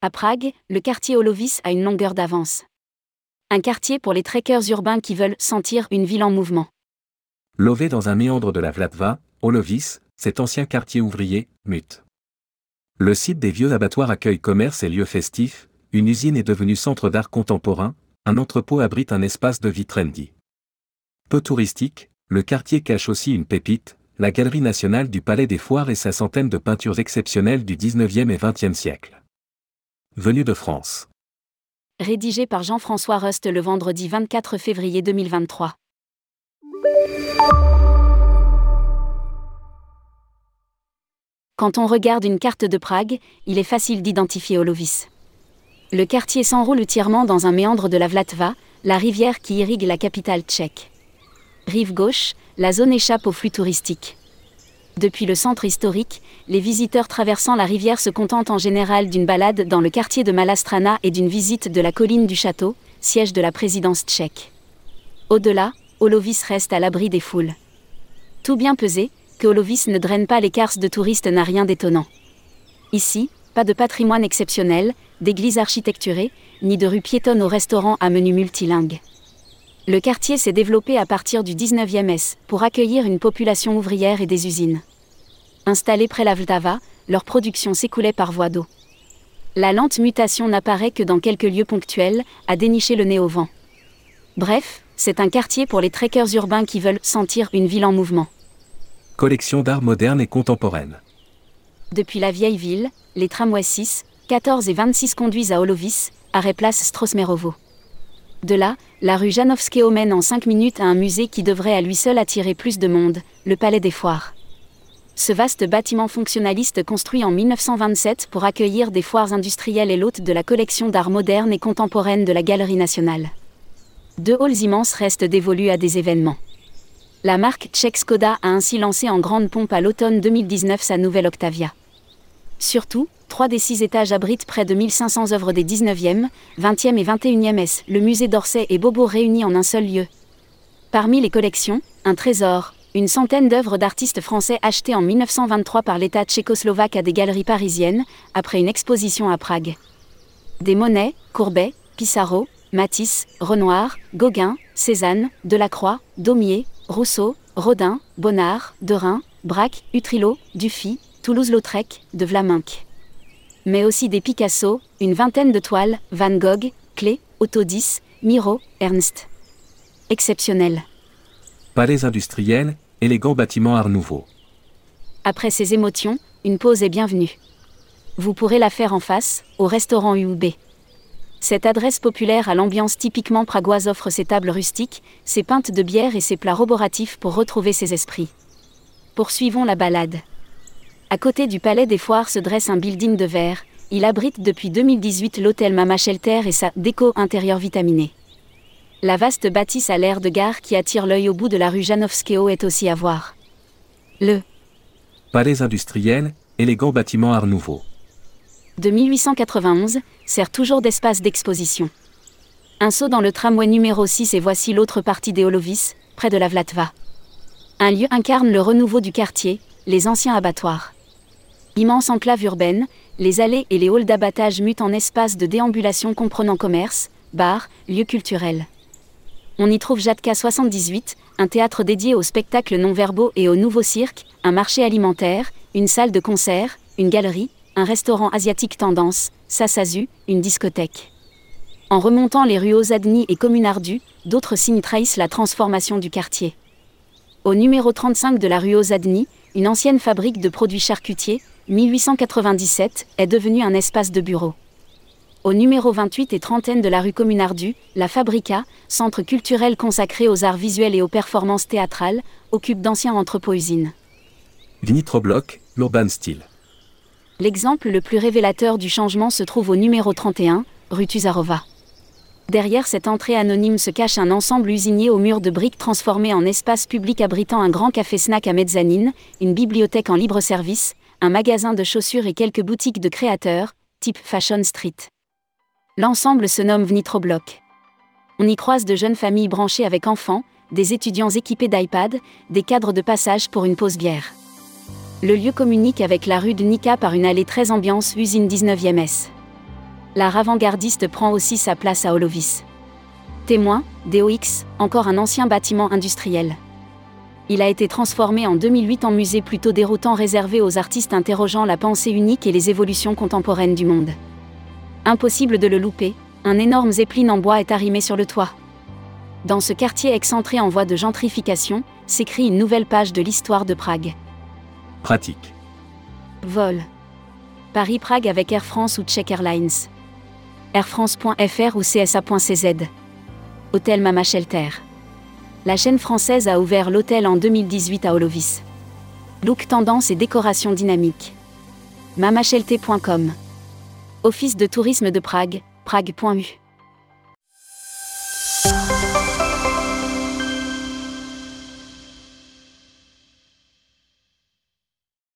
À Prague, le quartier Olovis a une longueur d'avance. Un quartier pour les trekkers urbains qui veulent sentir une ville en mouvement. Lové dans un méandre de la Vlatva, Olovis, cet ancien quartier ouvrier, mute. Le site des vieux abattoirs accueille commerce et lieux festifs, une usine est devenue centre d'art contemporain, un entrepôt abrite un espace de vie trendy. Peu touristique, le quartier cache aussi une pépite, la Galerie nationale du Palais des Foires et sa centaine de peintures exceptionnelles du 19e et 20e siècle. Venu de France. Rédigé par Jean-François Rust le vendredi 24 février 2023. Quand on regarde une carte de Prague, il est facile d'identifier Olovis. Le quartier s'enroule entièrement dans un méandre de la Vlatva, la rivière qui irrigue la capitale tchèque. Rive gauche, la zone échappe aux flux touristiques. Depuis le centre historique, les visiteurs traversant la rivière se contentent en général d'une balade dans le quartier de Malastrana et d'une visite de la colline du château, siège de la présidence tchèque. Au-delà, Olovis reste à l'abri des foules. Tout bien pesé, que Olovis ne draine pas les carces de touristes n'a rien d'étonnant. Ici, pas de patrimoine exceptionnel, d'églises architecturées, ni de rues piétonnes au restaurant à menu multilingue. Le quartier s'est développé à partir du 19e S pour accueillir une population ouvrière et des usines. Installés près la Vltava, leur production s'écoulait par voie d'eau. La lente mutation n'apparaît que dans quelques lieux ponctuels, à dénicher le nez au vent. Bref, c'est un quartier pour les trekkers urbains qui veulent sentir une ville en mouvement collection d'art moderne et contemporaine. Depuis la vieille ville, les tramways 6, 14 et 26 conduisent à Olovis, arrêt place Strosmerovo. De là, la rue Janowskiego mène en 5 minutes à un musée qui devrait à lui seul attirer plus de monde, le Palais des Foires. Ce vaste bâtiment fonctionnaliste construit en 1927 pour accueillir des foires industrielles et l'hôte de la collection d'art moderne et contemporaine de la Galerie nationale. Deux halls immenses restent dévolus à des événements. La marque tchèque Skoda a ainsi lancé en grande pompe à l'automne 2019 sa nouvelle Octavia. Surtout, trois des six étages abritent près de 1500 œuvres des 19e, 20e et 21e S, le musée d'Orsay et Beaubourg réunis en un seul lieu. Parmi les collections, un trésor, une centaine d'œuvres d'artistes français achetées en 1923 par l'État tchécoslovaque à des galeries parisiennes, après une exposition à Prague. Des Monet, Courbet, Pissarro, Matisse, Renoir, Gauguin, Cézanne, Delacroix, Daumier, Rousseau, Rodin, Bonnard, Derain, Braque, Utrillo, Dufy, Toulouse-Lautrec, de Vlaminck. Mais aussi des Picasso, une vingtaine de toiles, Van Gogh, Klee, Autodis, Miro, Ernst. Exceptionnel. Palais industriels, élégant bâtiment Art Nouveau. Après ces émotions, une pause est bienvenue. Vous pourrez la faire en face, au restaurant UB. Cette adresse populaire à l'ambiance typiquement pragoise offre ses tables rustiques, ses pintes de bière et ses plats roboratifs pour retrouver ses esprits. Poursuivons la balade. À côté du Palais des Foires se dresse un building de verre. Il abrite depuis 2018 l'hôtel Mama Shelter et sa déco intérieure vitaminée. La vaste bâtisse à l'air de gare qui attire l'œil au bout de la rue Janowskiego est aussi à voir. Le Palais industriel, élégant bâtiment Art Nouveau de 1891, sert toujours d'espace d'exposition. Un saut dans le tramway numéro 6 et voici l'autre partie des Holovis, près de la Vlatva. Un lieu incarne le renouveau du quartier, les anciens abattoirs. Immense enclave urbaine, les allées et les halls d'abattage mutent en espace de déambulation comprenant commerce, bars, lieux culturels. On y trouve Jatka 78, un théâtre dédié aux spectacles non-verbaux et au nouveau cirque, un marché alimentaire, une salle de concert, une galerie, un restaurant asiatique tendance, Sasazu, une discothèque. En remontant les rues Ozadni et Communardu, d'autres signes trahissent la transformation du quartier. Au numéro 35 de la rue Ozadni, une ancienne fabrique de produits charcutiers, 1897, est devenue un espace de bureau. Au numéro 28 et 30 de la rue Communardu, la Fabrica, centre culturel consacré aux arts visuels et aux performances théâtrales, occupe d'anciens entrepôts-usines. Vinitrobloc, l'urban style. L'exemple le plus révélateur du changement se trouve au numéro 31, rue Tuzarova. Derrière cette entrée anonyme se cache un ensemble usinier aux murs de briques transformé en espace public abritant un grand café-snack à mezzanine, une bibliothèque en libre-service, un magasin de chaussures et quelques boutiques de créateurs, type Fashion Street. L'ensemble se nomme Vnitrobloc. On y croise de jeunes familles branchées avec enfants, des étudiants équipés d'iPad, des cadres de passage pour une pause bière. Le lieu communique avec la rue de Nika par une allée très ambiance usine 19e S. L'art avant-gardiste prend aussi sa place à Olovis. Témoin, DOX, encore un ancien bâtiment industriel. Il a été transformé en 2008 en musée plutôt déroutant réservé aux artistes interrogeant la pensée unique et les évolutions contemporaines du monde. Impossible de le louper, un énorme zeppelin en bois est arrimé sur le toit. Dans ce quartier excentré en voie de gentrification, s'écrit une nouvelle page de l'histoire de Prague. Pratique. Vol. Paris-Prague avec Air France ou Czech Airlines. airfrance.fr ou csa.cz. Hôtel Mama Shelter. La chaîne française a ouvert l'hôtel en 2018 à Olovis. Look tendance et décoration dynamique. mamachelter.com. Office de tourisme de Prague, prague.u.